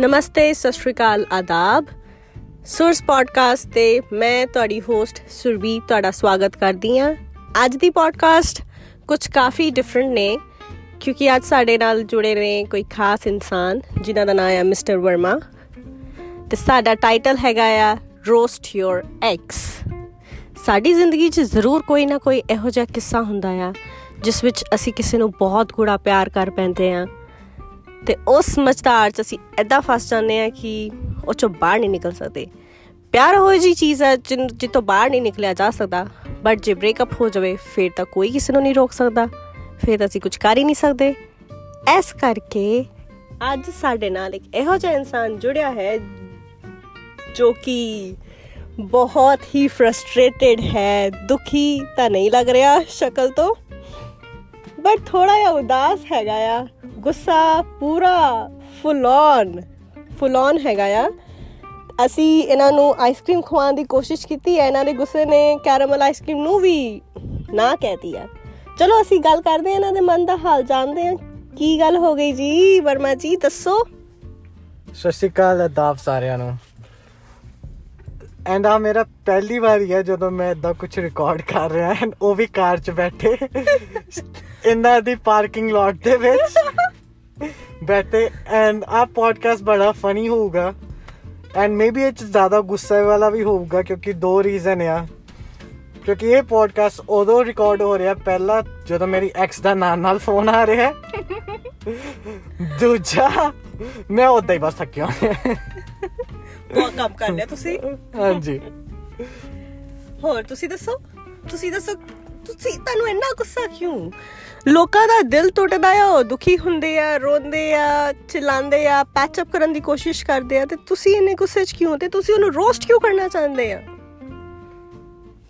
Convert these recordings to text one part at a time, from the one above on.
ਨਮਸਤੇ, ਸਤਿ ਸ਼੍ਰੀ ਅਕਾਲ, ਆਦਾਬ। ਸੁਰਸ ਪੋਡਕਾਸਟ ਤੇ ਮੈਂ ਤੁਹਾਡੀ ਹੋਸਟ ਸੁਰਬੀ ਤੁਹਾਡਾ ਸਵਾਗਤ ਕਰਦੀ ਹਾਂ। ਅੱਜ ਦੀ ਪੋਡਕਾਸਟ ਕੁਝ ਕਾਫੀ ਡਿਫਰੈਂਟ ਨੇ, ਕਿਉਂਕਿ ਅੱਜ ਸਾਡੇ ਨਾਲ ਜੁੜੇ ਨੇ ਕੋਈ ਖਾਸ ਇਨਸਾਨ, ਜਿਨ੍ਹਾਂ ਦਾ ਨਾਮ ਹੈ ਮਿਸਟਰ ਵਰਮਾ। ਤੇ ਸਾਡਾ ਟਾਈਟਲ ਹੈਗਾ ਆ ਰੋਸਟ ਯੋਰ ਐਕਸ ਸਾਡੀ ਜ਼ਿੰਦਗੀ 'ਚ ਜ਼ਰੂਰ ਕੋਈ ਨਾ ਕੋਈ ਇਹੋ ਜਿਹਾ ਕਿੱਸਾ ਹੁੰਦਾ ਆ, ਜਿਸ ਵਿੱਚ ਅਸੀਂ ਕਿਸੇ ਨੂੰ ਬਹੁਤ ਗੂੜਾ ਪਿਆਰ ਕਰ ਪੈਂਦੇ ਆ ਤੇ ਉਸ ਮਚਦਾਰ 'ਚ ਅਸੀਂ ਐਦਾਂ ਫਸ ਜਾਂਦੇ ਆ ਕਿ ਉਹ ਚੋਂ ਬਾਹਰ ਨਹੀਂ ਨਿਕਲ ਸਕਦੇ। ਪਿਆਰ ਹੋ ਜੀ ਚੀਜ਼ ਹੈ ਜਿੱਤੋਂ ਬਾਹਰ ਨਹੀਂ ਨਿਕਲਿਆ ਜਾ ਸਕਦਾ। ਬਟ ਜੇ ਬ੍ਰੇਕਅਪ ਹੋ ਜਾਵੇ, ਫਿਰ ਤਾਂ ਕੋਈ ਕਿਸੇ ਨੂੰ ਨਹੀਂ ਰੋਕ ਸਕਦਾ। ਫਿਰ ਅਸੀਂ ਕੁਝ ਕਰ ਹੀ ਨਹੀਂ ਸਕਦੇ। ਐਸ ਕਰਕੇ ਅੱਜ ਸਾਡੇ ਨਾਲ ਇੱਕ ਇਹੋ ਜਿਹਾ ਇਨਸਾਨ ਜੁੜਿਆ ਹੈ ਜੋ ਕਿ ਬਹੁਤ ਹੀ ਫਰਸਟ੍ਰੇਟਡ ਹੈ। ਦੁਖੀ ਤਾਂ ਨਹੀਂ ਲੱਗ ਰਿਹਾ ਸ਼ਕਲ ਤੋਂ। ਬਟ ਥੋੜਾ ਜਿਹਾ ਉਦਾਸ ਹੈਗਾ ਆ। ਗੁੱਸਾ ਪੂਰਾ ਫੁੱਲ ਔਨ ਫੁੱਲ ਔਨ ਹੈਗਾ ਆ। ਅਸੀਂ ਇਹਨਾਂ ਨੂੰ ਆਈਸਕ੍ਰੀਮ ਖਵਾਉਣ ਦੀ ਕੋਸ਼ਿਸ਼ ਕੀਤੀ ਹੈ ਇਹਨਾਂ ਦੇ ਗੁੱਸੇ ਨੇ ਕੈਰਮਲ ਆਈਸਕ੍ਰੀਮ ਨੂੰ ਵੀ ਨਾ ਕਹਿਤੀ ਆ ਚਲੋ ਅਸੀਂ ਗੱਲ ਕਰਦੇ ਹਾਂ ਇਹਨਾਂ ਦੇ ਮਨ ਦਾ ਹਾਲ ਜਾਣਦੇ ਹਾਂ ਕੀ ਗੱਲ ਹੋ ਗਈ ਜੀ। ਵਰਮਾ ਜੀ ਦੱਸੋ। ਸਤਿ ਸ਼੍ਰੀ ਅਕਾਲ ਅਦਾਬ ਸਾਰਿਆਂ ਨੂੰ। ਐਂਡ ਆ ਮੇਰਾ ਪਹਿਲੀ ਵਾਰੀ ਹੈ ਜਦੋਂ ਮੈਂ ਇਦਾਂ ਕੁਝ ਰਿਕਾਰਡ ਕਰ ਰਿਹਾ ਹਾਂ ਉਹ ਵੀ ਕਾਰ 'ਚ ਬੈਠੇ। ਇਹਨਾਂ ਦੀ ਪਾਰਕਿੰਗ ਲਾਟ ਦੇ ਵਿੱਚ। ਬੈਠੇ ਐਂਡ ਆ ਪੋਡਕਾਸਟ ਬੜਾ ਫਨੀ ਹੋਊਗਾ ਐਂਡ ਮੇਬੀ ਇਹ ਜ਼ਿਆਦਾ ਗੁੱਸੇ ਵਾਲਾ ਵੀ ਹੋਊਗਾ ਕਿਉਂਕਿ ਦੋ ਰੀਜ਼ਨ ਆ ਕਿਉਂਕਿ ਇਹ ਪੋਡਕਾਸਟ ਉਦੋਂ ਰਿਕਾਰਡ ਹੋ ਰਿਹਾ ਪਹਿਲਾ ਜਦੋਂ ਮੇਰੀ ਐਕਸ ਦਾ ਨਾਲ ਨਾਲ ਫੋਨ ਆ ਰਿਹਾ ਦੂਜਾ ਮੈਂ ਉਦਾਂ ਹੀ ਬਸ ਥੱਕਿਆ ਬਹੁਤ ਕੰਮ ਕਰ ਲਿਆ ਤੁਸੀਂ ਹਾਂਜੀ ਹੋਰ ਤੁਸੀਂ ਦੱਸੋ ਤੁਸੀਂ ਦੱਸੋ ਤੁਸੀਂ ਤੁਹਾਨੂੰ ਇੰਨਾ ਗੁੱਸਾ ਕਿਉਂ? ਲੋਕਾਂ ਦਾ ਦਿਲ ਟੁੱਟਦਾ ਆ ਉਹ ਦੁਖੀ ਹੁੰਦੇ ਆ ਰੋਂਦੇ ਆ ਚਿਲਾਉਂਦੇ ਆ ਪੈਚ ਅਪ ਕਰਨ ਦੀ ਕੋਸ਼ਿਸ਼ ਕਰਦੇ ਆ ਤੇ ਤੁਸੀਂ ਇੰਨੇ ਗੁੱਸੇ 'ਚ ਕਿਉਂ? ਤੇ ਤੁਸੀਂ ਉਹਨੂੰ ਰੋਸਟ ਕਿਉਂ ਕਰਨਾ ਚਾਹੁੰਦੇ ਆ?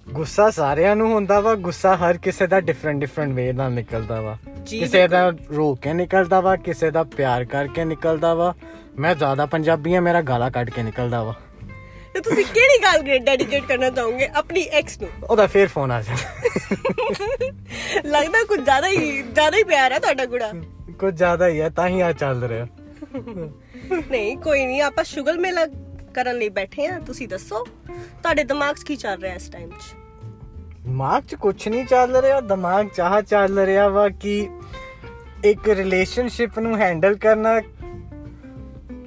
ਗੁੱਸਾ ਸਾਰਿਆਂ ਨੂੰ ਹੁੰਦਾ ਵਾ ਗੁੱਸਾ ਹਰ ਕਿਸੇ ਦਾ ਡਿਫਰੈਂਟ ਡਿਫਰੈਂਟ ਵੇ ਨਾਲ ਨਿਕਲਦਾ ਵਾ। ਕਿਸੇ ਦਾ ਰੋ ਕੇ ਨਿਕਲਦਾ ਵਾ ਕਿਸੇ ਦਾ ਪਿਆਰ ਕਰਕੇ ਨਿਕਲਦਾ ਵਾ। ਮੈਂ ਜ਼ਿਆਦਾ ਪੰਜਾਬੀ ਆ ਮੇਰਾ ਗਾਲਾਂ ਕੱਢ ਕੇ ਨਿਕਲਦਾ ਵਾ। ਤੇ ਤੁਸੀਂ ਕਿਹੜੀ ਗੱਲ ਗ੍ਰੇਡ ਡੈਡੀਕੇਟ ਕਰਨਾ ਚਾਹੋਗੇ? ਆਪਣੀ ਐਕਸ ਨੂੰ। ਉਹਦਾ ਫੇਰ ਫੋਨ ਆ ਜਾ ਲੱਗਦਾ ਕੁਝ ਜ਼ਿਆਦਾ ਹੀ ਜ਼ਿਆਦਾ ਹੀ ਪਿਆਰ ਹੈ ਤੁਹਾਡਾ ਗੁੜਾ। ਕੁਝ ਜ਼ਿਆਦਾ ਹੀ ਹੈ ਤਾਂ ਹੀ ਆ ਚੱਲ ਰਿਹਾ। ਨਹੀਂ ਕੋਈ ਨਹੀਂ ਆਪਾਂ ਸ਼ੁਗਲ ਮੇਲਾ ਕਰਨ ਲਈ ਬੈਠੇ ਆ ਤੁਸੀਂ ਦੱਸੋ ਤੁਹਾਡੇ ਦਿਮਾਗ 'ਚ ਕੀ ਚੱਲ ਰਿਹਾ ਇਸ ਟਾਈਮ 'ਚ? ਦਿਮਾਗ 'ਚ ਕੁਝ ਨਹੀਂ ਚੱਲ ਰਿਹਾ ਦਿਮਾਗ ਚਾਹ ਚੱਲ ਰਿਹਾ ਵਾ ਕਿ ਇੱਕ ਰਿਲੇਸ਼ਨਸ਼ਿਪ ਨੂੰ ਹੈਂਡਲ ਕਰਨਾ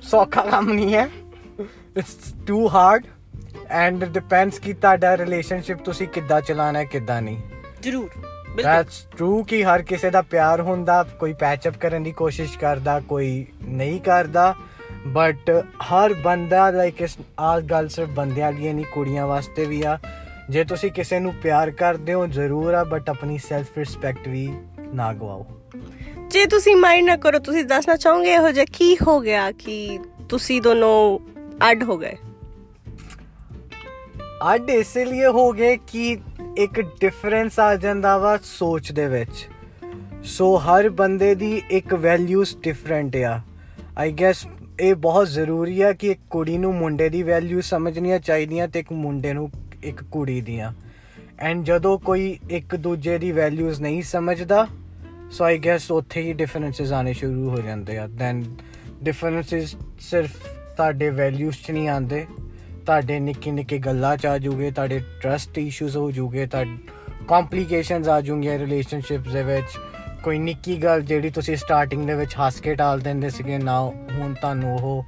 ਸੌਖਾ ਕੰਮ ਨਹੀਂ ਹੈ। It's too hard and depends ਕਿ ਤੁਹਾਡਾ ਰਿਲੇਸ਼ਨਸ਼ਿਪ ਤੁਸੀਂ ਕਿੱਦਾਂ ਚਲਾਣਾ ਹੈ ਕਿੱਦਾਂ ਨਹੀਂ। ਜ਼ਰੂਰ ਦੈਟਸ ਟਰੂ ਕਿ ਹਰ ਕਿਸੇ ਦਾ ਪਿਆਰ ਹੁੰਦਾ ਕੋਈ ਪੈਚ ਅਪ ਕਰਨ ਦੀ ਕੋਸ਼ਿਸ਼ ਕਰਦਾ ਕੋਈ ਨਹੀਂ ਕਰਦਾ। ਬਟ ਹਰ ਬੰਦਾ ਲਾਈਕ ਇਸ ਆ ਗੱਲ ਸਿਰਫ ਬੰਦਿਆਂ ਲਈ ਨਹੀਂ ਕੁੜੀਆਂ ਵਾਸਤੇ ਵੀ ਆ। ਜੇ ਤੁਸੀਂ ਕਿਸੇ ਨੂੰ ਪਿਆਰ ਕਰਦੇ ਹੋ ਜ਼ਰੂਰ ਆ ਬਟ ਆਪਣੀ ਸੈਲਫ ਰਿਸਪੈਕਟ ਵੀ ਨਾ ਗਵਾਓ। ਜੇ ਤੁਸੀਂ ਮਾਈਂਡ ਨਾ ਕਰੋ ਤੁਸੀਂ ਦੱਸਣਾ ਚਾਹੋਗੇ ਇਹੋ ਜਿਹਾ ਕੀ ਹੋ ਗਿਆ ਕਿ ਤੁਸੀਂ ਦੋਨੋਂ ਅੱਡ ਹੋ ਗਏ? ਅੱਡ ਇਸ ਲਈ ਹੋ ਗਏ ਕਿ ਇੱਕ ਡਿਫਰੈਂਸ ਆ ਜਾਂਦਾ ਵਾ ਸੋਚ ਦੇ ਵਿੱਚ। ਸੋ ਹਰ ਬੰਦੇ ਦੀ ਇੱਕ ਵੈਲਿਊਸ ਡਿਫਰੈਂਟ ਆ। ਆਈ ਗੈਸ ਇਹ ਬਹੁਤ ਜ਼ਰੂਰੀ ਆ ਕਿ ਇੱਕ ਕੁੜੀ ਨੂੰ ਮੁੰਡੇ ਦੀ ਵੈਲਿਊ ਸਮਝਣੀਆਂ ਚਾਹੀਦੀਆਂ ਤੇ ਇੱਕ ਮੁੰਡੇ ਨੂੰ ਇੱਕ ਕੁੜੀ ਦੀਆਂ। ਐਂਡ ਜਦੋਂ ਕੋਈ ਇੱਕ ਦੂਜੇ ਦੀ ਵੈਲਿਊਜ਼ ਨਹੀਂ ਸਮਝਦਾ ਸੋ ਆਈ ਗੈਸ ਉੱਥੇ ਹੀ ਡਿਫਰੈਂਸਸ ਆਣੇ ਸ਼ੁਰੂ ਹੋ ਜਾਂਦੇ ਆ। ਦੈਨ ਡਿਫਰੈਂਸਸ ਸਿਰਫ ਤੁਹਾਡੇ ਵੈਲਿਊਜ਼ 'ਚ ਨਹੀਂ ਆਉਂਦੇ। ਤੁਹਾਡੇ ਨਿੱਕੀ ਨਿੱਕੀ ਗੱਲਾਂ 'ਚ ਆ ਜੂਗੇ ਤੁਹਾਡੇ ਟਰਸਟ ਇਸ਼ੂਜ਼ ਹੋ ਜੂਗੇ ਤਾਂ ਕੰਪਲਿਕੇਸ਼ਨਸ ਆ ਜੂਗੀਆਂ ਰਿਲੇਸ਼ਨਸ਼ਿਪਸ ਦੇ ਵਿੱਚ। ਕੋਈ ਨਿੱਕੀ ਗੱਲ ਜਿਹੜੀ ਤੁਸੀਂ ਸਟਾਰਟਿੰਗ ਦੇ ਵਿੱਚ ਹੱਸ ਕੇ ਟਾਲ ਦਿੰਦੇ ਸੀਗੇ ਨਾ ਹੁਣ ਤੁਹਾਨੂੰ ਉਹ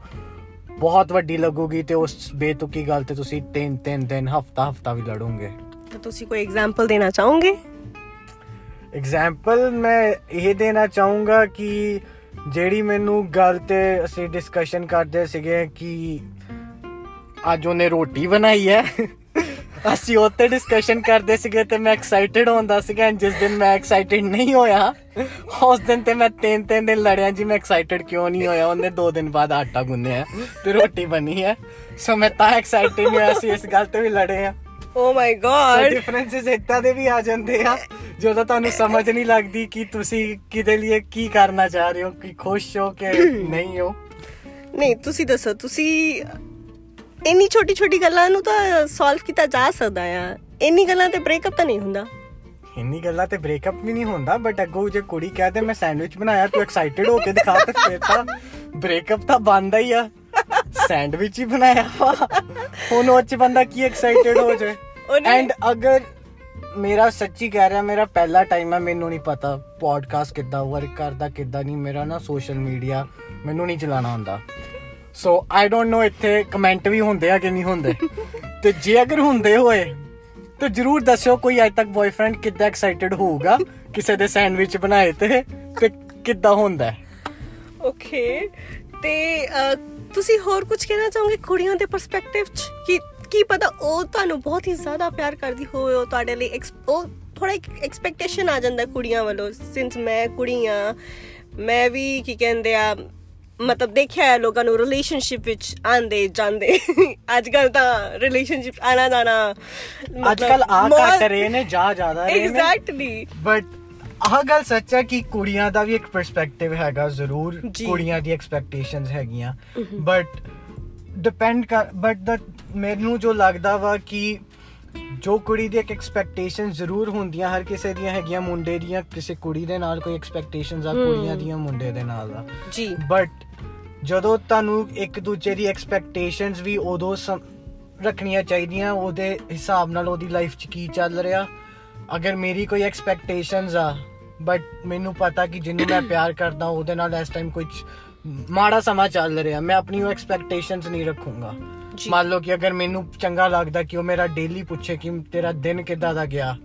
ਬਹੁਤ ਵੱਡੀ ਲੱਗੂਗੀ ਤੇ ਉਸ ਬੇਤੁਕੀ ਗੱਲ ਤੇ ਤੁਸੀਂ ਤਿੰਨ ਤਿੰਨ ਦਿਨ ਹਫਤਾ ਹਫਤਾ ਵੀ ਲੜੋਗੇ। ਤਾਂ ਤੁਸੀਂ ਕੋਈ ਐਗਜ਼ਾਮਪਲ ਦੇਣਾ ਚਾਹੋਗੇ? ਐਗਜ਼ਾਮਪਲ ਮੈਂ ਇਹ ਦੇਣਾ ਚਾਹੂੰਗਾ ਕਿ ਜਿਹੜੀ ਮੈਨੂੰ ਗੱਲ ਤੇ ਅਸੀਂ ਡਿਸਕਸ਼ਨ ਕਰਦੇ ਸੀਗੇ ਕਿ ਅੱਜ ਉਹਨੇ ਰੋਟੀ ਬਣਾਈ ਹੈ। ਅਸੀਂ ਉੱਤੇ ਡਿਸਕਸ਼ਨ ਕਰਦੇ ਸੀਗੇ ਤੇ ਮੈਂ ਐਕਸਾਈਟਿਡ ਹੁੰਦਾ ਸੀਗਾ ਜਿਸ ਦਿਨ ਮੈਂ ਐਕਸਾਈਟਿਡ ਨਹੀਂ ਹੋਇਆ ਉਸ ਦਿਨ ਤੇ ਮੈਂ ਤਿੰਨ ਤਿੰਨ ਦਿਨ ਲੜਿਆ ਜੀ ਮੈਂ ਐਕਸਾਈਟਿਡ ਕਿਉਂ ਨਹੀਂ ਹੋਇਆ? ਉਹਨੇ ਦੋ ਦਿਨ ਬਾਅਦ ਆਟਾ ਗੁੰਨਿਆ ਤੇ ਰੋਟੀ ਬਣੀ ਹੈ। ਸੋ ਮੈਂ ਤਾਂ ਐਕਸਾਈਟਿਡ ਨਹੀਂ ਹੋਇਆ ਸੀ ਇਸ ਗੱਲ ਤੇ ਵੀ ਲੜੇ ਆ ਓ ਮਾਈ ਗॉड ਡਿਫਰੈਂਸਸ ਇਦਾਂ ਦੇ ਵੀ ਆ ਜਾਂਦੇ ਆ ਜਦੋਂ ਤੁਹਾਨੂੰ ਸਮਝ ਨਹੀਂ ਲੱਗਦੀ ਕਿ ਤੁਸੀਂ ਕਿਹਦੇ ਲਈ ਕੀ ਕਰਨਾ ਚਾਹ ਰਹੇ ਹੋ ਕਿ ਖੁਸ਼ ਹੋ ਕਿ ਨਹੀਂ ਹੋ। ਨਹੀਂ ਤੁਸੀਂ ਦੱਸੋ ਤੁਸੀਂ ਇੰਨੀ ਛੋਟੀ ਛੋਟੀ ਗੱਲਾਂ ਨੂੰ ਤਾਂ ਸੋਲਵ ਕੀਤਾ ਜਾ ਸਕਦਾ ਆ। ਇੰਨੀ ਗੱਲਾਂ ਤੇ ਬ੍ਰੇਕਅਪ ਤਾਂ ਨਹੀਂ ਹੁੰਦਾ। ਇੰਨੀ ਗੱਲਾਂ ਤੇ ਬ੍ਰੇਕਅਪ ਵੀ ਨਹੀਂ ਹੁੰਦਾ ਬਟ ਅੱਗੋਂ ਜੇ ਕੁੜੀ ਕਹਦੇ ਮੈਂ ਸੈਂਡਵਿਚ ਬਣਾਇਆ ਤੂੰ ਐਕਸਾਈਟਿਡ ਹੋ ਕੇ ਦਿਖਾ ਤੇ ਫਿਰ ਤਾਂ ਬ੍ਰੇਕਅਪ ਤਾਂ ਬੰਦਾ ਹੀ ਆ। ਸੈਂਡਵਿਚ ਹੀ ਬਣਾਇਆ ਵਾ। ਹੁਣ ਉਹ ਚ ਬੰਦਾ ਕੀ ਐਕਸਾਈਟਿਡ ਹੋ ਜਾਏ। ਐਂਡ ਅਗਰ ਮੇਰਾ ਸੱਚੀ ਕਹਿ ਰਿਹਾ ਮੇਰਾ ਪਹਿਲਾ ਟਾਈਮ ਹੈ ਮੈਨੂੰ ਨਹੀਂ ਪਤਾ ਪੋਡਕਾਸਟ ਕਿੱਦਾਂ ਵਰਕ ਕਰਦਾ ਕਿੱਦਾਂ ਨਹੀਂ ਮੇਰਾ ਨਾ ਸੋਸ਼ਲ ਮੀਡੀਆ ਮੈਨੂੰ ਨਹੀਂ ਚਲਾਉਣਾ ਹੁੰਦਾ। ਸੋ ਆਈ ਡੋਨਟ ਨੋ ਇੱਥੇ ਕਮੈਂਟ ਵੀ ਹੁੰਦੇ ਆ ਕਿ ਨਹੀਂ ਹੁੰਦੇ। ਤੇ ਜੇ ਅਗਰ ਹੁੰਦੇ ਹੋਏ ਤਾਂ ਜਰੂਰ ਦੱਸਿਓ ਕੋਈ ਅੱਜ ਤੱਕ ਬॉयਫ੍ਰੈਂਡ ਕਿੱਦਾਂ ਐਕਸਾਈਟਿਡ ਹੋਊਗਾ ਕਿਸੇ ਦੇ ਸੈਂਡਵਿਚ ਬਣਾਏ ਤੇ ਤੇ ਕਿੱਦਾਂ ਹੁੰਦਾ ਹੈ। ਓਕੇ ਤੇ ਅਹ, ਤੁਸੀਂ ਹੋਰ ਕੁਝ ਕਹਿਣਾ ਚਾਹੋਗੇ ਕੁੜੀਆਂ ਦੇ ਪਰਸਪੈਕਟਿਵ ਚ? ਕਿ ਕੀ ਪਤਾ ਉਹ ਤੁਹਾਨੂੰ ਬਹੁਤ ਹੀ ਜ਼ਿਆਦਾ ਪਿਆਰ ਕਰਦੀ ਹੋਵੇ ਉਹ ਤੁਹਾਡੇ ਲਈ ex- ਉਹ ਥੋੜਾ ਇੱਕ ਐਕਸਪੈਕਟੇਸ਼ਨ ਆ ਜਾਂਦਾ ਕੁੜੀਆਂ ਵੱਲੋਂ ਸਿੰਸ ਮੈਂ ਕੁੜੀ ਆ ਮੈਂ ਵੀ ਕੀ ਕਹਿੰਦੇ ਆ ਮਤਲਬ ਦੇਖਿਆ ਹੈ ਲੋਕਾਂ ਨੂੰ ਰਿਲੇਸ਼ਨਸ਼ਿਪ ਵਿੱਚ ਆਂਦੇ ਜਾਂਦੇ। ਅੱਜ ਕੱਲ ਤਾਂ ਰਿਲੇਸ਼ਨਸ਼ਿਪ ਆਣਾ ਜਾਣਾ ਅੱਜ ਕੱਲ ਆ ਘੱਟ ਰਹੇ ਨੇ ਜਾ ਜ਼ਿਆਦਾ ਰਹੇ ਨੇ। ਐਗਜ਼ੈਕਟਲੀ ਬਟ ਆਹ ਗੱਲ ਸੱਚ ਹੈ ਕਿ ਕੁੜੀਆਂ ਦਾ ਵੀ ਇੱਕ ਪਰਸਪੈਕਟਿਵ ਹੈਗਾ ਜ਼ਰੂਰ। ਕੁੜੀਆਂ ਦੀ ਐਕਸਪੈਕਟੇਸ਼ਨਸ ਹੈਗੀਆਂ। ਬਟ ਡਿਪੈਂਡ ਕਰ ਬਟ ਦਾ ਮੈਨੂੰ ਜੋ ਲੱਗਦਾ ਵਾ ਕਿ ਜੋ ਕੁੜੀ ਦੀ ਇੱਕ ਐਕਸਪੈਕਟੇਸ਼ਨ ਜ਼ਰੂਰ ਹੁੰਦੀਆਂ ਹਰ ਕਿਸੇ ਦੀਆਂ ਹੈਗੀਆਂ ਮੁੰਡੇ ਦੀਆਂ ਕਿਸੇ ਕੁੜੀ ਦੇ ਨਾਲ ਕੋਈ ਐਕਸਪੈਕਟੇਸ਼ਨਸ ਆ ਕੁੜੀਆਂ ਦੀਆਂ ਮੁੰਡੇ ਦੇ ਨਾਲ ਆ। ਜੀ। ਬਟ ਜਦੋਂ ਤੁਹਾਨੂੰ ਇੱਕ ਦੂਜੇ ਦੀ ਐਕਸਪੈਕਟੇਸ਼ਨਸ ਵੀ ਉਦੋਂ ਰੱਖਣੀਆਂ ਚਾਹੀਦੀਆਂ ਉਹਦੇ ਹਿਸਾਬ ਨਾਲ ਉਹਦੀ ਲਾਈਫ 'ਚ ਕੀ ਚੱਲ ਰਿਹਾ। ਅਗਰ ਮੇਰੀ ਕੋਈ ਐਕਸਪੈਕਟੇਸ਼ਨਸ ਆ ਬਟ ਮੈਨੂੰ ਪਤਾ ਕਿ ਜਿਹਨੂੰ ਮੈਂ ਪਿਆਰ ਕਰਦਾ ਉਹਦੇ ਨਾਲ ਇਸ ਟਾਈਮ ਕੁਝ ਮਾੜਾ ਸਮਾਂ ਚੱਲ ਰਿਹਾ ਮੈਂ ਆਪਣੀ ਉਹ ਐਕਸਪੈਕਟੇਸ਼ਨਸ ਨਹੀਂ ਰੱਖੂੰਗਾ। ਮੰਨ ਲਓ ਕਿ ਅਗਰ ਮੈਨੂੰ ਚੰਗਾ ਲੱਗਦਾ ਕਿ ਉਹ ਮੇਰਾ ਡੇਲੀ ਪੁੱਛੇ ਕਿ ਤੇਰਾ ਦਿਨ ਕਿੱਦਾਂ ਦਾ ਗਿਆ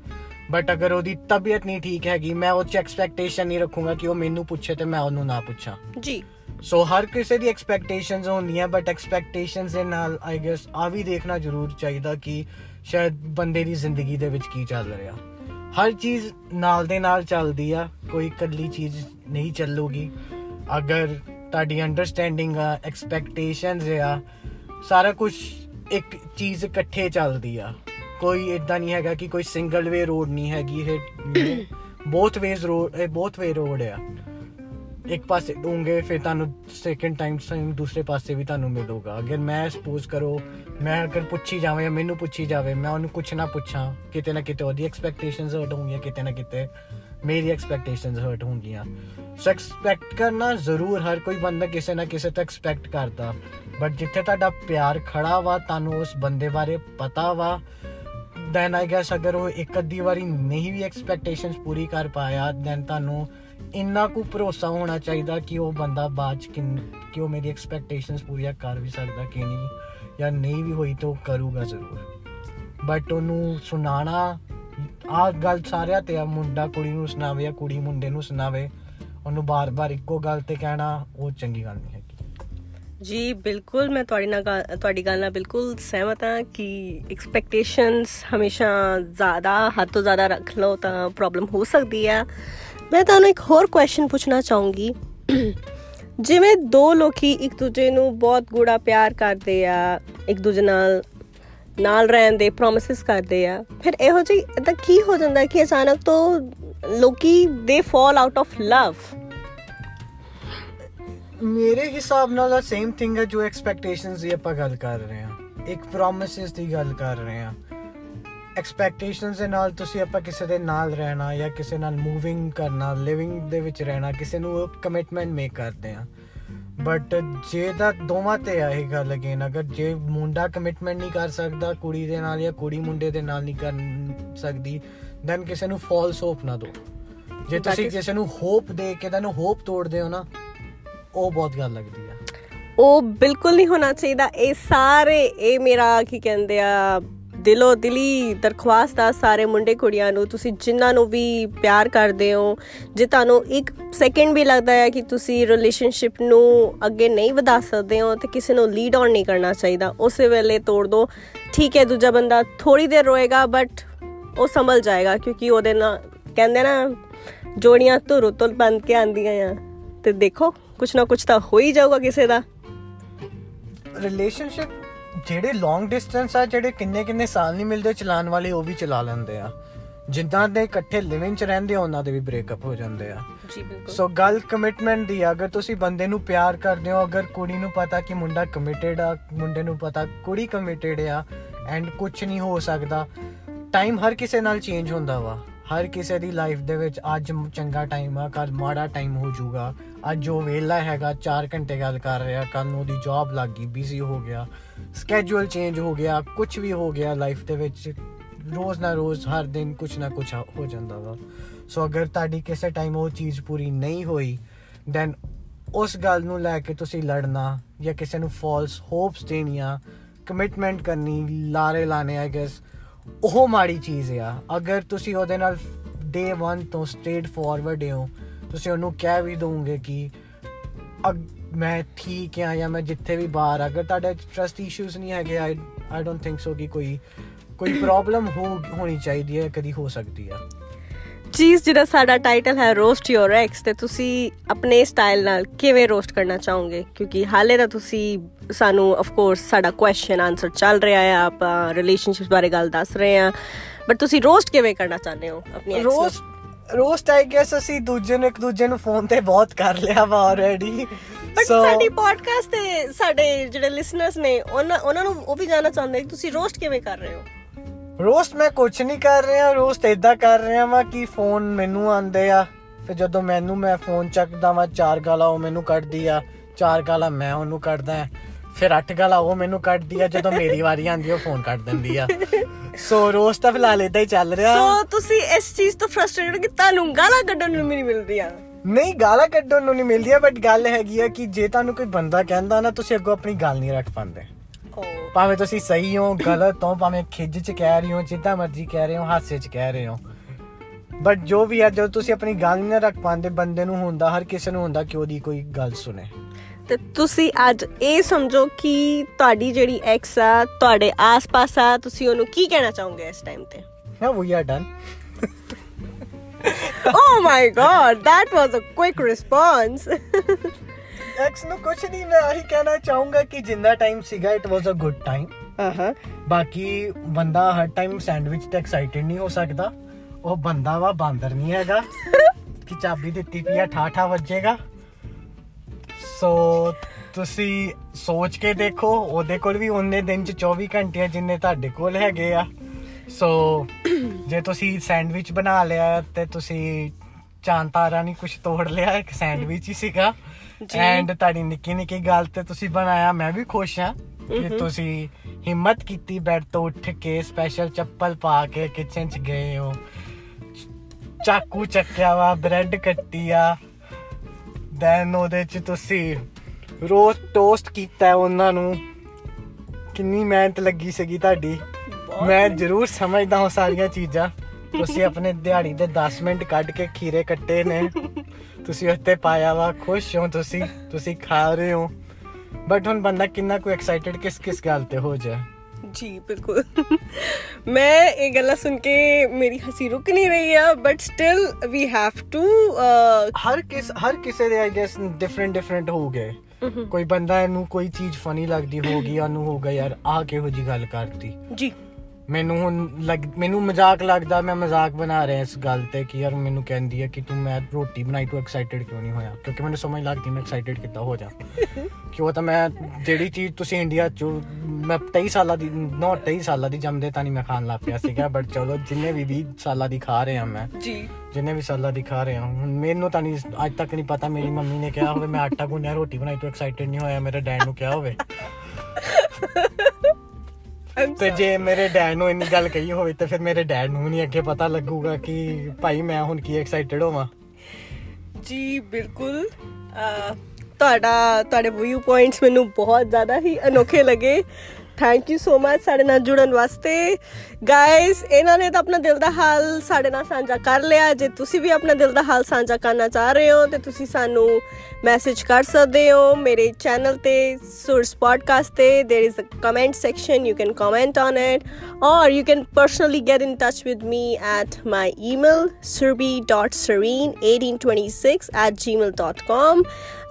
ਬਟ ਅਗਰ ਉਹਦੀ ਤਬੀਅਤ ਨਹੀਂ ਠੀਕ ਹੈਗੀ ਮੈਂ ਉਹ ਚ ਐਕਸਪੈਕਟੇਸ਼ਨ ਨਹੀਂ ਰੱਖੂੰਗਾ ਕਿ ਉਹ ਮੈਨੂੰ ਪੁੱਛੇ ਤੇ ਮੈਂ ਉਹਨੂੰ ਨਾ ਪੁੱਛਾਂ। ਜੀ। ਸੋ ਹਰ ਕਿਸੇ ਦੀ ਐਕਸਪੈਕਟੇਸ਼ਨਸ ਹੁੰਦੀਆਂ ਬਟ ਐਕਸਪੈਕਟੇਸ਼ਨਸ ਦੇ ਨਾਲ ਆਈ ਗੈਸ ਆ ਵੀ ਦੇਖਣਾ ਜ਼ਰੂਰ ਚਾਹੀਦਾ ਕਿ ਸ਼ਾਇਦ ਬੰਦੇ ਦੀ ਜ਼ਿੰਦਗੀ ਦੇ ਵਿੱਚ ਕੀ ਚੱਲ ਰਿਹਾ। ਹਰ ਚੀਜ਼ ਨਾਲ ਦੇ ਨਾਲ ਚੱਲਦੀ ਆ ਕੋਈ ਇਕੱਲੀ ਚੀਜ਼ ਨਹੀਂ ਚੱਲੂਗੀ। ਅਗਰ ਤੁਹਾਡੀ ਅੰਡਰਸਟੈਂਡਿੰਗ ਆ ਐਕਸਪੈਕਟੇਸ਼ਨਸ ਆ ਸਾਰਾ ਕੁਝ ਇੱਕ ਚੀਜ਼ ਇਕੱਠੇ ਚੱਲਦੀ ਆ। ਕੋਈ ਇਦਾਂ ਨਹੀਂ ਹੈਗਾ ਕਿ ਕੋਈ ਸਿੰਗਲ ਵੇ ਰੋਡ ਨਹੀਂ ਹੈਗੀ ਇਹ। ਬੋਥ ਵੇਜ਼ ਰੋਡ ਇਹ ਬੋਥ ਵੇ ਰੋਡ ਆ। ਇੱਕ ਪਾਸੇ ਦੂੰਗੇ ਫਿਰ ਤੁਹਾਨੂੰ ਸੈਕੰਡ ਟਾਈਮ ਸੇਮ ਦੂਸਰੇ ਪਾਸੇ ਵੀ ਤੁਹਾਨੂੰ ਮਿਲੂਗਾ। ਅਗਰ ਮੈਂ ਸਪੋਜ਼ ਕਰੋ, ਮੈਂ ਅਗਰ ਪੁੱਛੀ ਜਾਵਾਂ ਜਾਂ ਮੈਨੂੰ ਪੁੱਛੀ ਜਾਵੇ, ਮੈਂ ਉਹਨੂੰ ਕੁਛ ਨਾ ਪੁੱਛਾਂ, ਕਿਤੇ ਨਾ ਕਿਤੇ ਉਹਦੀ ਐਕਸਪੈਕਟੇਸ਼ਨਸ ਹਰਟ ਹੋਣਗੀਆਂ, ਕਿਤੇ ਨਾ ਕਿਤੇ। ਮੇਰੀ ਐਕਸਪੈਕਟੇਸ਼ਨਸ ਹਰਟ ਹੋਣਗੀਆਂ ਸੋ ਐਕਸਪੈਕਟ ਕਰਨਾ ਜ਼ਰੂਰ ਹਰ ਕੋਈ ਬੰਦਾ ਕਿਸੇ ਨਾ ਕਿਸੇ ਤੋਂ ਐਕਸਪੈਕਟ ਕਰਦਾ ਬਟ ਜਿੱਥੇ ਤੁਹਾਡਾ ਪਿਆਰ ਖੜਾ ਵਾ ਤੁਹਾਨੂੰ ਉਸ ਬੰਦੇ ਬਾਰੇ ਪਤਾ ਵਾ ਦੈਨ ਆਈ ਗੈਸ ਅਗਰ ਉਹ ਇੱਕ ਅੱਧੀ ਵਾਰੀ ਨਹੀਂ ਵੀ ਐਕਸਪੈਕਟੇਸ਼ਨਸ ਪੂਰੀ ਕਰ ਪਾਇਆ ਦੈਨ ਤੁਹਾਨੂੰ ਇੰਨਾ ਕੁ ਭਰੋਸਾ ਹੋਣਾ ਚਾਹੀਦਾ ਕਿ ਉਹ ਬੰਦਾ ਬਾਅਦ 'ਚ ਕਿੰਨ- ਕਿ ਉਹ ਮੇਰੀ ਐਕਸਪੈਕਟੇਸ਼ਨਸ ਪੂਰੀਆਂ ਕਰ ਵੀ ਸਕਦਾ ਕਿ ਨਹੀਂ ਜਾਂ ਨਹੀਂ ਵੀ ਹੋਈ ਤਾਂ ਉਹ ਕਰੂਗਾ ਜ਼ਰੂਰ ਬਟ ਉਹਨੂੰ ਸੁਣਾਣਾ ਆ ਗੱਲ ਸਾਰਿਆਂ ਤੇ ਆ, ਮੁੰਡਾ ਕੁੜੀ ਨੂੰ ਸੁਣਾਵੇ ਜਾਂ ਕੁੜੀ ਮੁੰਡੇ ਨੂੰ ਸੁਣਾਵੇ, ਉਹਨੂੰ ਬਾਰ-ਬਾਰ ਇੱਕੋ ਗੱਲ ਤੇ ਕਹਿਣਾ, ਉਹ ਚੰਗੀ ਗੱਲ ਨਹੀਂ ਹੈਗੀ। ਜੀ, ਬਿਲਕੁਲ, ਮੈਂ ਤੁਹਾਡੀ ਨਾਲ ਗੱਲ- ਤੁਹਾਡੀ ਗੱਲ ਨਾਲ ਬਿਲਕੁਲ ਸਹਿਮਤ ਹਾਂ ਕਿ ਐਕਸਪੈਕਟੇਸ਼ਨਸ ਹਮੇਸ਼ਾ ਜ਼ਿਆਦਾ, ਹੱਦ ਤੋਂ ਜ਼ਿਆਦਾ ਰੱਖ ਲਓ ਤਾਂ ਪ੍ਰੋਬਲਮ ਹੋ ਸਕਦੀ ਹੈ ਮੈਂ ਤੁਹਾਨੂੰ ਇੱਕ ਹੋਰ ਕੁਐਸਚਨ ਪੁੱਛਣਾ ਚਾਹੂੰਗੀ। ਜਿਵੇਂ ਦੋ ਲੋਕੀ ਇੱਕ ਦੂਜੇ ਨੂੰ ਬਹੁਤ ਗੂੜਾ ਪਿਆਰ ਕਰਦੇ ਆ, ਇੱਕ ਦੂਜੇ ਨਾਲ ਨਾਲ ਰਹਿਣ ਦੇ ਪ੍ਰੋਮਿਸਸ ਕਰਦੇ ਆ। ਫਿਰ ਇਹੋ ਜਿਹੀ ਇਦਾਂ ਕੀ ਹੋ ਜਾਂਦਾ ਕਿ ਅਚਾਨਕ ਤੋਂ ਲੋਕੀ ਦੇ ਫਾਲ ਆਊਟ ਆਫ ਲਵ ਮੇਰੇ ਹਿਸਾਬ ਨਾਲ ਸੇਮ ਥਿੰਗ ਹੈ ਜੋ ਐਕਸਪੈਕਟੇਸ਼ਨਸ ਦੀ ਆਪਾਂ ਗੱਲ ਕਰ ਰਹੇ ਹਾਂ। ਇੱਕ ਪ੍ਰੋਮਿਸਸ ਦੀ ਗੱਲ ਕਰ ਰਹੇ ਹਾਂ। ਐਕਸਪੈਕਟੇਸ਼ਨਸ ਦੇ ਨਾਲ ਤੁਸੀਂ ਆਪਾਂ ਕਿਸੇ ਦੇ ਨਾਲ ਰਹਿਣਾ ਜਾਂ ਕਿਸੇ ਨਾਲ ਮੂਵਿੰਗ ਕਰਨਾ ਲਿਵਿੰਗ ਦੇ ਵਿੱਚ ਰਹਿਣਾ, ਕਿਸੇ ਨੂੰ ਕਮਿਟਮੈਂਟ ਮੇਕ ਕਰਦੇ ਆ ਬਟ ਜੇ ਦਾ ਦੋਵਾਂ ਤੇ ਆ ਇਹ ਗੱਲ ਅਗੇਨ ਅਗਰ ਜੇ ਮੁੰਡਾ ਕਮਿਟਮੈਂਟ ਨਹੀਂ ਕਰ ਸਕਦਾ ਕੁੜੀ ਦੇ ਨਾਲ ਜਾਂ ਕੁੜੀ ਮੁੰਡੇ ਦੇ ਨਾਲ ਨਹੀਂ ਕਰ ਸਕਦੀ ਦੈਨ ਕਿਸੇ ਨੂੰ ਫਾਲਸ ਹੋਪ ਨਾ ਦਿਓ। ਜੇ ਤੁਸੀਂ ਕਿਸੇ ਨੂੰ ਹੋਪ ਦੇ ਕੇ ਤੁਹਾਨੂੰ ਹੋਪ ਤੋੜਦੇ ਹੋ ਨਾ ਉਹ ਬਹੁਤ ਗੱਲ ਲੱਗਦੀ ਆ। ਉਹ ਬਿਲਕੁਲ ਨਹੀਂ ਹੋਣਾ ਚਾਹੀਦਾ। ਇਹ ਸਾਰੇ ਇਹ ਮੇਰਾ ਕੀ ਕਹਿੰਦੇ ਆ ਦਿਲੋਂ ਦਿਲੀ ਦਰਖਾਸਤ ਆ ਸਾਰੇ ਮੁੰਡੇ ਕੁੜੀਆਂ ਨੂੰ। ਤੁਸੀਂ ਜਿਨ੍ਹਾਂ ਨੂੰ ਵੀ ਪਿਆਰ ਕਰਦੇ ਹੋ, ਜੇ ਤੁਹਾਨੂੰ ਇੱਕ ਸੈਕਿੰਡ ਵੀ ਲੱਗਦਾ ਹੈ ਕਿ ਤੁਸੀਂ ਰਿਲੇਸ਼ਨਸ਼ਿਪ ਨੂੰ ਅੱਗੇ ਨਹੀਂ ਵਧਾ ਸਕਦੇ ਹੋ, ਤੇ ਕਿਸੇ ਨੂੰ ਲੀਡ ਆਨ ਨਹੀਂ ਕਰਨਾ ਚਾਹੀਦਾ। ਉਸੇ ਵੇਲੇ ਤੋੜ ਦੋ। ਠੀਕ ਹੈ, ਦੂਜਾ ਬੰਦਾ ਥੋੜੀ ਦੇਰ ਰੋਏਗਾ ਬਟ ਉਹ ਸੰਭਲ ਜਾਏਗਾ, ਕਿਉਂਕਿ ਉਹਦੇ ਨਾਲ ਕਹਿੰਦੇ ਨਾ, ਜੋੜੀਆਂ ਧੁਰ ਤੋਂ ਬੰਦ ਕੇ ਆਂਦੀਆਂ ਆ। ਤੇ ਦੇਖੋ, ਕੁਛ ਨਾ ਕੁਛ ਤਾਂ ਹੋ ਹੀ ਜਾਊਗਾ ਕਿਸੇ ਦਾ। ਰਿਲੇਸ਼ਨਸ਼ਿਪ ਜਿਹੜੇ ਲੌਂਗ ਡਿਸਟੈਂਸ ਆ ਜਿਹੜੇ ਕਿੰਨੇ ਕਿੰਨੇ ਸਾਲ ਨਹੀਂ ਮਿਲਦੇ ਚਲਾਉਣ ਵਾਲੇ ਉਹ ਵੀ ਚਲਾ ਲੈਂਦੇ ਆ। ਜਿੱਦਾਂ ਦੇ ਇਕੱਠੇ ਲਿਵਿੰਗ ਚ ਰਹਿੰਦੇ ਆ, ਉਹਨਾਂ ਦੇ ਵੀ ਬ੍ਰੇਕਅਪ ਹੋ ਜਾਂਦੇ ਆ। ਜੀ ਬਿਲਕੁਲ। ਸੋ ਗੱਲ ਕਮਿਟਮੈਂਟ ਦੀ ਆ ਅਗਰ ਤੁਸੀਂ ਬੰਦੇ ਨੂੰ ਪਿਆਰ ਕਰਦੇ ਹੋ ਅਗਰ ਕੁੜੀ ਨੂੰ ਪਤਾ ਕਿ ਮੁੰਡਾ ਕਮਿਟਡ ਆ ਮੁੰਡੇ ਨੂੰ ਪਤਾ ਕੁੜੀ ਕਮਿਟਡ ਆ ਐਂਡ ਕੁਝ ਨਹੀਂ ਹੋ ਸਕਦਾ ਟਾਈਮ ਹਰ ਕਿਸੇ ਨਾਲ ਚੇਂਜ ਹੁੰਦਾ ਵਾ। ਹਰ ਕਿਸੇ ਦੀ ਲਾਈਫ ਦੇ ਵਿੱਚ ਅੱਜ ਚੰਗਾ ਟਾਈਮ ਆ ਕੱਲ ਮਾੜਾ ਟਾਈਮ ਹੋ ਜਾਊਗਾ। ਅੱਜ ਜੋ ਵੇਲਾ ਹੈਗਾ 4 ਘੰਟੇ ਗੱਲ ਕਰ ਰਿਹਾ ਕੱਲ ਨੂੰ ਉਹਦੀ ਜੌਬ ਲੱਗ ਗਈ ਬਿਜ਼ੀ ਹੋ ਗਿਆ ਸਕੇਜੂਲ ਚੇਂਜ ਹੋ ਗਿਆ ਕੁਝ ਵੀ ਹੋ ਗਿਆ ਲਾਈਫ ਦੇ ਵਿੱਚ, ਰੋਜ਼ ਨਾ ਰੋਜ਼, ਹਰ ਦਿਨ ਕੁਝ ਨਾ ਕੁਝ ਹੋ ਜਾਂਦਾ ਵਾ। ਸੋ ਅਗਰ ਤੁਹਾਡੀ ਕਿਸੇ ਟਾਈਮ ਉਹ ਚੀਜ਼ ਪੂਰੀ ਨਹੀਂ ਹੋਈ ਦੈਨ ਉਸ ਗੱਲ ਨੂੰ ਲੈ ਕੇ ਤੁਸੀਂ ਲੜਨਾ ਜਾਂ ਕਿਸੇ ਨੂੰ ਫਾਲਸ ਹੋਪਸ ਦੇਣੀਆਂ ਕਮਿਟਮੈਂਟ ਕਰਨੀ, ਲਾਰੇ ਲਾਣੇ ਆਈ ਗੈਸ ਉਹ ਮਾੜੀ ਚੀਜ਼ ਆ। ਅਗਰ ਤੁਸੀਂ ਉਹਦੇ ਨਾਲ ਡੇ 1 ਤੋਂ ਸਟੇਟ ਫਾਰਵਰਡ ਹੋ ਤੁਸੀਂ ਉਹਨੂੰ ਕਹਿ ਵੀ ਦੋਗੇ ਕਿ ਮੈਂ ਠੀਕ ਆ ਜਾਂ ਮੈਂ ਜਿੱਥੇ ਵੀ ਬਾਹਰ ਅਗਰ ਤੁਹਾਡੇ ਟਰਸਟ ਇਸ਼ੂਜ਼ ਨਹੀਂ ਹੈਗੇ ਆਈ ਆਈ ਡੋਨਟ ਥਿੰਕ ਸੋ ਕਿ ਕੋਈ ਕੋਈ ਪ੍ਰੋਬਲਮ ਹੋ ਹੋਣੀ ਚਾਹੀਦੀ ਹੈ ਕਦੀ ਹੋ ਸਕਦੀ ਆ। ਚੀਜ਼ ਜਿਹੜਾ ਸਾਡਾ ਟਾਈਟਲ ਹੈ ਰੋਸਟ ਯੋਰ ਐਕਸ ਤੇ ਤੁਸੀਂ ਆਪਣੇ ਸਟਾਈਲ ਨਾਲ ਕਿਵੇਂ ਰੋਸਟ ਕਰਨਾ ਚਾਹੋਗੇ? ਕਿਉਂਕਿ ਹਾਲੇ ਤਾਂ ਤੁਸੀਂ ਸਾਨੂੰ ਆਫ ਕੋਰਸ ਸਾਡਾ ਕੁਐਸਚਨ ਆਨਸਰ ਚੱਲ ਰਿਹਾ ਹੈ ਆਪਾਂ ਰਿਲੇਸ਼ਨਸ਼ਿਪਸ ਬਾਰੇ ਗੱਲ ਦੱਸ ਰਹੇ ਹਾਂ ਬਟ ਤੁਸੀਂ ਰੋਸਟ ਕਿਵੇਂ ਕਰਨਾ ਚਾਹੁੰਦੇ ਹੋ ਆਪਣੀ ਰੋਸਟ ਰੋਸਟ ਆਈ ਗੈਸ ਅਸੀਂ ਦੂਜੇ ਨੂੰ ਇੱਕ ਦੂਜੇ ਨੂੰ ਫੋਨ ਤੇ ਬਹੁਤ ਕਰ ਲਿਆ ਵਾ ਆਲਰੇਡੀ ਬਟ ਸਾਡੀ ਪੋਡਕਾਸਟ ਤੇ ਸਾਡੇ ਜਿਹੜੇ ਲਿਸਨਰਸ ਨੇ ਉਹਨਾਂ ਉਹਨਾਂ ਨੂੰ ਉਹ ਵੀ ਜਾਨਣਾ ਚਾਹੁੰਦੇ ਕਿ ਤੁਸੀਂ ਰੋਸਟ ਕਿਵੇਂ ਕਰ ਰਹੇ ਹੋ? ਰੋਸਟ ਮੈਂ ਕੁਝ ਨਹੀਂ ਕਰ ਰਿਹਾ ਰੋਸਟ ਇਦਾਂ ਕਰ ਰਿਹਾ ਵਾ ਕਿ ਫੋਨ ਮੈਨੂੰ ਆਂਦੇ ਆ। ਫਿਰ ਜਦੋਂ ਮੈਨੂੰ ਮੈਂ ਫੋਨ ਚੱਕਦਾ ਵਾ ਚਾਰ ਗਾਲਾਂ ਉਹ ਮੈਨੂੰ ਕੱਢਦੀ ਆ ਚਾਰ ਗਾਲਾਂ ਮੈਂ ਉਹਨੂੰ ਕੱਢਦਾ ਫਿਰ ਅੱਠ ਗਾਲਾਂ ਉਹ ਮੈਨੂੰ ਕੱਢਦੀ ਆ ਜਦੋਂ ਮੇਰੀ ਵਾਰੀ ਆਂਦੀ ਉਹ ਫੋਨ ਕੱਢ ਦਿੰਦੀ ਆ। ਸੋ ਰੋਸਟ ਤਾਂ ਫਿਲਹਾਲ ਇਦਾਂ ਹੀ ਚੱਲ ਰਿਹਾ। ਸੋ ਤੁਸੀਂ ਇਸ ਚੀਜ਼ ਤੋਂ ਫਰਸਟ੍ਰੇਟਡ ਕਿ ਤੁਹਾਨੂੰ ਗਾਲਾਂ ਕੱਢਣ ਨੂੰ ਨਹੀਂ ਮਿਲਦੀਆਂ? ਨਹੀਂ ਗਾਲਾਂ ਕੱਢਣ ਨੂੰ ਨਹੀਂ ਮਿਲਦੀਆਂ ਬਟ ਗੱਲ ਹੈਗੀ ਆ ਕਿ ਜੇ ਤੁਹਾਨੂੰ ਕੋਈ ਬੰਦਾ ਕਹਿੰਦਾ ਨਾ ਤੁਸੀਂ ਅੱਗੋਂ ਆਪਣੀ ਗੱਲ ਨਹੀਂ ਰੱਖ ਪਾਉਂਦੇ। ਭਾਵੇਂ ਤੁਸੀਂ ਸਹੀ ਹੋ ਗਲਤ ਹੋ ਭਾਵੇਂ ਖਿੱਜ ਚ ਕਹਿ ਰਹੇ ਹੋ ਜਿੱਦਾਂ ਮਰਜ਼ੀ ਕਹਿ ਰਹੇ ਹੋ ਹਾਸੇ ਚ ਕਹਿ ਰਹੇ ਹੋ। ਬਟ ਜੋ ਵੀ ਹੈ ਜਦੋਂ ਤੁਸੀਂ ਆਪਣੀ ਗੱਲ ਨਹੀਂ ਰੱਖ ਪਾਉਂਦੇ ਬੰਦੇ ਨੂੰ ਹੁੰਦਾ ਹਰ ਕਿਸੇ ਨੂੰ ਹੁੰਦਾ ਕਿ ਉਹਦੀ ਕੋਈ ਗੱਲ ਸੁਣੇ। ਤੇ ਤੁਸੀਂ ਅੱਜ ਇਹ ਸਮਝੋ ਕਿ ਤੁਹਾਡੀ ਜਿਹੜੀ ਐਕਸ ਆ ਤੁਹਾਡੇ ਆਸ-ਪਾਸ ਆ ਤੁਸੀਂ ਉਹਨੂੰ ਕੀ ਕਹਿਣਾ ਚਾਹੋਗੇ ਇਸ ਟਾਈਮ ਤੇ? ਹਾਂ we are done oh my god that was a quick response. Ex ਨੂੰ ਕੁਝ ਨਹੀਂ ਮੈਂ ਆਹੀ ਕਹਿਣਾ ਚਾਹੂੰਗਾ ਕਿ ਜਿੰਨਾ ਟਾਈਮ ਸੀਗਾ it was a good time ਆਹਾਂ। ਬਾਕੀ ਬੰਦਾ ਹਰ ਟਾਈਮ ਸੈਂਡਵਿਚ ਤੇ ਐਕਸਾਈਟਡ ਨਹੀਂ ਹੋ ਸਕਦਾ। ਉਹ ਬੰਦਾ ਵਾ ਬਾਂਦਰ ਨਹੀਂ ਹੈਗਾ। ਕਿ ਚਾਬੀ ਦਿੱਤੀ ਪਈ ਆ ਠਾਠਾ ਵੱਜੇਗਾ। ਸੋ ਤੁਸੀਂ ਸੋਚ ਕੇ ਦੇਖੋ ਉਹਦੇ ਕੋਲ ਵੀ ਉਹਨੇ ਦਿਨ ਚ 24 ਘੰਟੇ ਆ ਜਿੰਨੇ ਤੁਹਾਡੇ ਕੋਲ ਹੈਗੇ ਆ। ਸੋ ਜੇ ਤੁਸੀਂ ਸੈਂਡਵਿਚ ਬਣਾ ਲਿਆ ਤੇ ਤੁਸੀਂ ਚਾਂਦ ਤਾਰਾ ਨਹੀਂ ਕੁਝ ਤੋੜ ਲਿਆ ਇੱਕ ਸੈਂਡਵਿਚ ਹੀ ਸੀਗਾ। ਐਂਡ ਤੁਹਾਡੀ ਨਿੱਕੀ ਨਿੱਕੀ ਗੱਲ ਤੇ ਤੁਸੀਂ ਬਣਾਇਆ ਮੈਂ ਵੀ ਖੁਸ਼ ਹਾਂ ਕਿ ਤੁਸੀਂ ਹਿੰਮਤ ਕੀਤੀ ਬੈੱਡ ਤੋਂ ਉੱਠ ਕੇ ਸਪੈਸ਼ਲ ਚੱਪਲ ਪਾ ਕੇ ਕਿਚਨ 'ਚ ਗਏ ਹੋ। ਚਾਕੂ ਚੱਕਿਆ ਵਾ ਬ੍ਰੈਡ ਕੱਟੀ ਆ। ਦੈਨ ਉਹਦੇ 'ਚ ਤੁਸੀਂ ਰੋਸਟ ਟੋਸਟ ਕੀਤਾ ਉਹਨਾਂ ਨੂੰ। ਕਿੰਨੀ ਮਿਹਨਤ ਲੱਗੀ ਸੀਗੀ ਤੁਹਾਡੀ। ਮੈਂ ਜ਼ਰੂਰ ਸਮਝਦਾ ਹਾਂ ਸਾਰੀਆਂ ਚੀਜ਼ਾਂ। ਤੁਸੀਂ ਆਪਣੇ ਦਿਹਾੜੀ ਦੇ 10 ਮਿੰਟ ਕੱਢ ਕੇ ਖੀਰੇ ਕੱਟੇ ਨੇ। ਤੁਸੀਂ ਉੱਤੇ ਪਾਇਆ ਵਾ ਖੁਸ਼ ਹੋ ਤੁਸੀਂ ਤੁਸੀਂ ਖਾ ਰਹੇ ਹੋ। ਬਟ ਹੁਣ ਬੰਦਾ ਕਿੰਨਾ ਕੋ ਐਕਸਾਈਟਡ ਕਿਸ ਕਿਸ ਗੱਲ ਤੇ ਹੋ ਜਾ ਜੀ ਬਿਲਕੁਲ। ਮੈਂ ਇਹ ਗੱਲਾਂ ਸੁਣ ਕੇ ਮੇਰੀ ਹਸੀ ਰੁਕ ਨਹੀਂ ਰਹੀ ਆ but still we have to ਹਰ ਕਿਸ ਹਰ ਕਿਸੇ ਦੇ ਆਈ ਗੈਸ ਡਿਫਰੈਂਟ ਡਿਫਰੈਂਟ ਹੋ ਗਏ। ਕੋਈ ਬੰਦਾ ਇਹਨੂੰ ਕੋਈ ਚੀਜ਼ ਫਨੀ ਲੱਗਦੀ ਹੋਗੀ ਉਹਨੂੰ ਹੋਗਾ ਯਾਰ ਆਹ ਕਿਹੋ ਜੀ ਗੱਲ ਕਰਤੀ। ਜੀ। ਮੈਨੂੰ ਹੁਣ ਲੱਗ ਮੈਨੂੰ ਮਜ਼ਾਕ ਲੱਗਦਾ ਮੈਂ ਮਜ਼ਾਕ ਬਣਾ ਰਿਹਾ ਇਸ ਗੱਲ ਤੇ ਕਿ ਯਾਰ ਮੈਨੂੰ ਕਹਿੰਦੀ ਹੈ ਕਿ ਤੂੰ ਮੈਂ ਰੋਟੀ ਬਣਾਈ ਤੂੰ ਐਕਸਾਈਟਡ ਕਿਉਂ ਨਹੀਂ ਹੋਇਆ? ਕਿਉਂਕਿ ਮੈਨੂੰ ਸਮਝ ਲੱਗਦੀ ਮੈਂ ਐਕਸਾਈਟਡ ਕਿੱਦਾਂ ਹੋ ਜਾ ਕਿ ਉਹ ਤਾਂ ਮੈਂ ਜਿਹੜੀ ਚੀਜ਼ ਤੁਸੀਂ ਇੰਡੀਆ ਚ ਮੈਂ 23 ਸਾਲਾਂ ਦੀ ਨੋ 23 ਸਾਲਾਂ ਦੀ ਜੰਮਦੇ ਤਾਂ ਨਹੀਂ ਮੈਂ ਖਾਣ ਲੱਗ ਪਿਆ ਸੀਗਾ ਬਟ ਚਲੋ ਜਿੰਨੇ ਵੀ 20 ਸਾਲਾਂ ਦੀ ਖਾ ਰਿਹਾ ਮੈਂ ਜੀ। ਜਿੰਨੇ ਵੀ ਸਾਲਾਂ ਦੀ ਖਾ ਰਿਹਾ ਹੁਣ ਮੈਨੂੰ ਤਾਂ ਨਹੀਂ ਅੱਜ ਤੱਕ ਨਹੀਂ ਪਤਾ ਮੇਰੀ ਮੰਮੀ ਨੇ ਕਿਹਾ ਹੋਵੇ ਮੈਂ ਆਟਾ ਗੁੰਨਿਆ ਰੋਟੀ ਬਣਾਈ ਤੂੰ ਐਕਸਾਈਟਡ ਨਹੀਂ ਹੋਇਆ ਮੇਰੇ ਡੈਡ ਨੂੰ ਕਿਹਾ ਹੋਵੇ। ਤੇ ਜੇ ਮੇਰੇ ਡੈਡ ਨੂੰ ਇੰਨੀ ਗੱਲ ਕਹੀ ਹੋਵੇ ਤੇ ਫਿਰ ਮੇਰੇ ਡੈਡ ਨੂੰ ਨਹੀਂ ਅੱਗੇ ਪਤਾ ਲੱਗੂਗਾ ਕਿ ਭਾਈ ਮੈਂ ਹੁਣ ਕੀ ਐਕਸਾਈਟਡ ਹੋਵਾਂ। ਜੀ, ਬਿਲਕੁਲ। ਤੁਹਾਡਾ, ਤੁਹਾਡੇ ਵਿਊ ਪੁਆਇੰਟਸ ਮੈਨੂੰ ਬਹੁਤ ਜ਼ਿਆਦਾ ਹੀ ਅਨੋਖੇ ਲੱਗੇ। ਥੈਂਕ ਯੂ ਸੋ ਮਚ ਸਾਡੇ ਨਾਲ ਜੁੜਨ ਵਾਸਤੇ। ਗਾਇਸ ਇਹਨਾਂ ਨੇ ਤਾਂ ਆਪਣਾ ਦਿਲ ਦਾ ਹਾਲ ਸਾਡੇ ਨਾਲ ਸਾਂਝਾ ਕਰ ਲਿਆ ਜੇ ਤੁਸੀਂ ਵੀ ਆਪਣਾ ਦਿਲ ਦਾ ਹਾਲ ਸਾਂਝਾ ਕਰਨਾ ਚਾਹ ਰਹੇ ਹੋ ਤੇ ਤੁਸੀਂ ਸਾਨੂੰ ਮੈਸੇਜ ਕਰ ਸਕਦੇ ਹੋ ਮੇਰੇ ਚੈਨਲ ਤੇ ਸੁਰਸ ਪੋਡਕਾਸਟ ਤੇ there is a comment section you can comment on it or you can personally get in touch with me at my email surbi.serene1826@gmail.com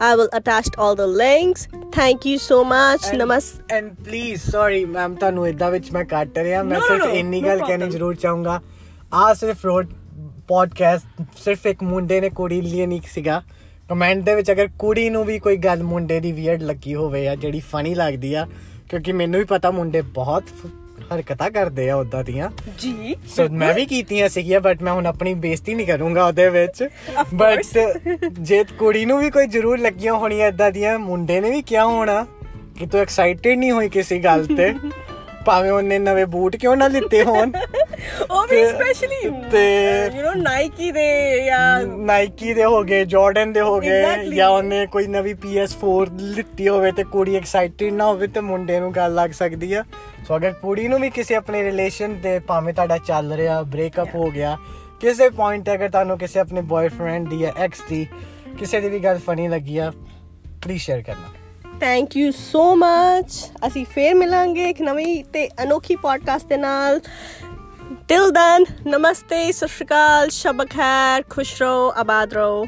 I will attach all the links. Thank you so much. Namaste. And please, sorry, ma'am ਤੁਹਾਨੂੰ ਇਦਾਂ ਵਿੱਚ ਮੈਂ ਕੱਟ ਰਿਹਾ ਮੈਂ ਇੰਨੀ ਗੱਲ. ਕਹਿਣੀ ਜ਼ਰੂਰ ਚਾਹੂੰਗਾ। ਆ ਸਿਰਫ ਰੋਡ ਪੋਡਕਾਸਟ ਸਿਰਫ ਇੱਕ ਮੁੰਡੇ ਨੇ ਕੁੜੀ ਲਈ ਨਹੀਂ ਸੀਗਾ। ਕਮੈਂਟ ਦੇ ਵਿੱਚ ਅਗਰ ਕੁੜੀ ਨੂੰ ਵੀ ਕੋਈ ਗੱਲ ਮੁੰਡੇ ਦੀ ਵੀਅਰਡ ਲੱਗੀ ਹੋਵੇ ਜਾਂ ਜਿਹੜੀ ਫਨੀ ਲੱਗਦੀ ਆ ਕਿਉਂਕਿ ਮੈਨੂੰ ਵੀ ਪਤਾ ਮੁੰਡੇ ਬਹੁਤ ਹਰਕਤਾਂ ਕਰਦੇ ਆ ਉਦਾਂ ਦੀਆਂ। ਜੀ ਸੋ ਮੈਂ ਵੀ ਕੀਤੀਆਂ ਸੀਗੀਆਂ ਬਟ ਮੈਂ ਹੁਣ ਆਪਣੀ ਬੇਇੱਜ਼ਤੀ ਨਹੀਂ ਕਰੂੰਗਾ ਉਹਦੇ ਵਿੱਚ। ਬਟ ਜੇ ਕੁੜੀ ਨੂੰ ਵੀ ਕੋਈ ਜ਼ਰੂਰ ਲੱਗੀਆਂ ਹੋਣੀਆਂ ਇਦਾਂ ਦੀਆਂ ਮੁੰਡੇ ਨੇ ਵੀ ਕਿਹਾ ਹੋਣਾ ਕਿ ਤੂੰ ਐਕਸਾਈਟਿਡ ਨਹੀਂ ਹੋਈ ਕਿਸੇ ਗੱਲ ਤੇ? ਭਾਵੇਂ ਉਹਨੇ ਨਵੇਂ ਬੂਟ ਕਿਉਂ ਨਾ ਲਿੱਤੇ ਹੋਣ? ਉਹ ਵੀ ਸਪੈਸ਼ਲੀ ਤੇ ਯੂ نو ਨਾਈਕੀ ਦੇ ਜਾਂ ਨਾਈਕੀ ਦੇ ਹੋ ਗਏ ਜਾਰਡਨ ਦੇ ਹੋ ਗਏ ਜਾਂ ਉਹਨੇ ਕੋਈ ਨਵੀਂ PS4 ਲਿੱਤੀ ਹੋਵੇ ਤੇ ਕੁੜੀ ਐਕਸਾਈਟਿਡ ਨਾ ਹੋਵੇ ਤੇ ਮੁੰਡੇ ਨੂੰ ਗੱਲ ਲੱਗ ਸਕਦੀ ਆ। ਸੋ ਅਗਰ ਕੁੜੀ ਨੂੰ ਵੀ ਕਿਸੇ ਆਪਣੇ ਰਿਲੇਸ਼ਨ ਤੇ ਭਾਵੇਂ ਤੁਹਾਡਾ ਚੱਲ ਰਿਹਾ ਬ੍ਰੇਕਅਪ ਹੋ ਗਿਆ ਕਿਸੇ ਪੁਆਇੰਟ ਤੇ ਅਗਰ ਤੁਹਾਨੂੰ ਕਿਸੇ ਆਪਣੇ ਬॉयਫ੍ਰੈਂਡ ਦੀ ਜਾਂ ਐਕਸ ਦੀ ਕਿਸੇ ਦੀ ਵੀ ਗੱਲ ਫਨੀ ਲੱਗੀ ਆ ਪਲੀਜ਼ ਸ਼ੇਅਰ ਕਰਨਾ। ਥੈਂਕ ਯੂ ਸੋ ਮੱਚ ਅਸੀਂ ਫੇਰ ਮਿਲਾਂਗੇ ਇੱਕ ਨਵੀਂ ਤੇ ਅਨੋਖੀ ਪੋਡਕਾਸਟ ਦੇ ਨਾਲ। ਟਿਲ ਦਨ ਨਮਸਤੇ, ਸਤਿ ਸ਼੍ਰੀ ਅਕਾਲ ਸ਼ਬ ਖੈਰ ਖੁਸ਼ ਰਹੋ, ਆਬਾਦ ਰਹੋ।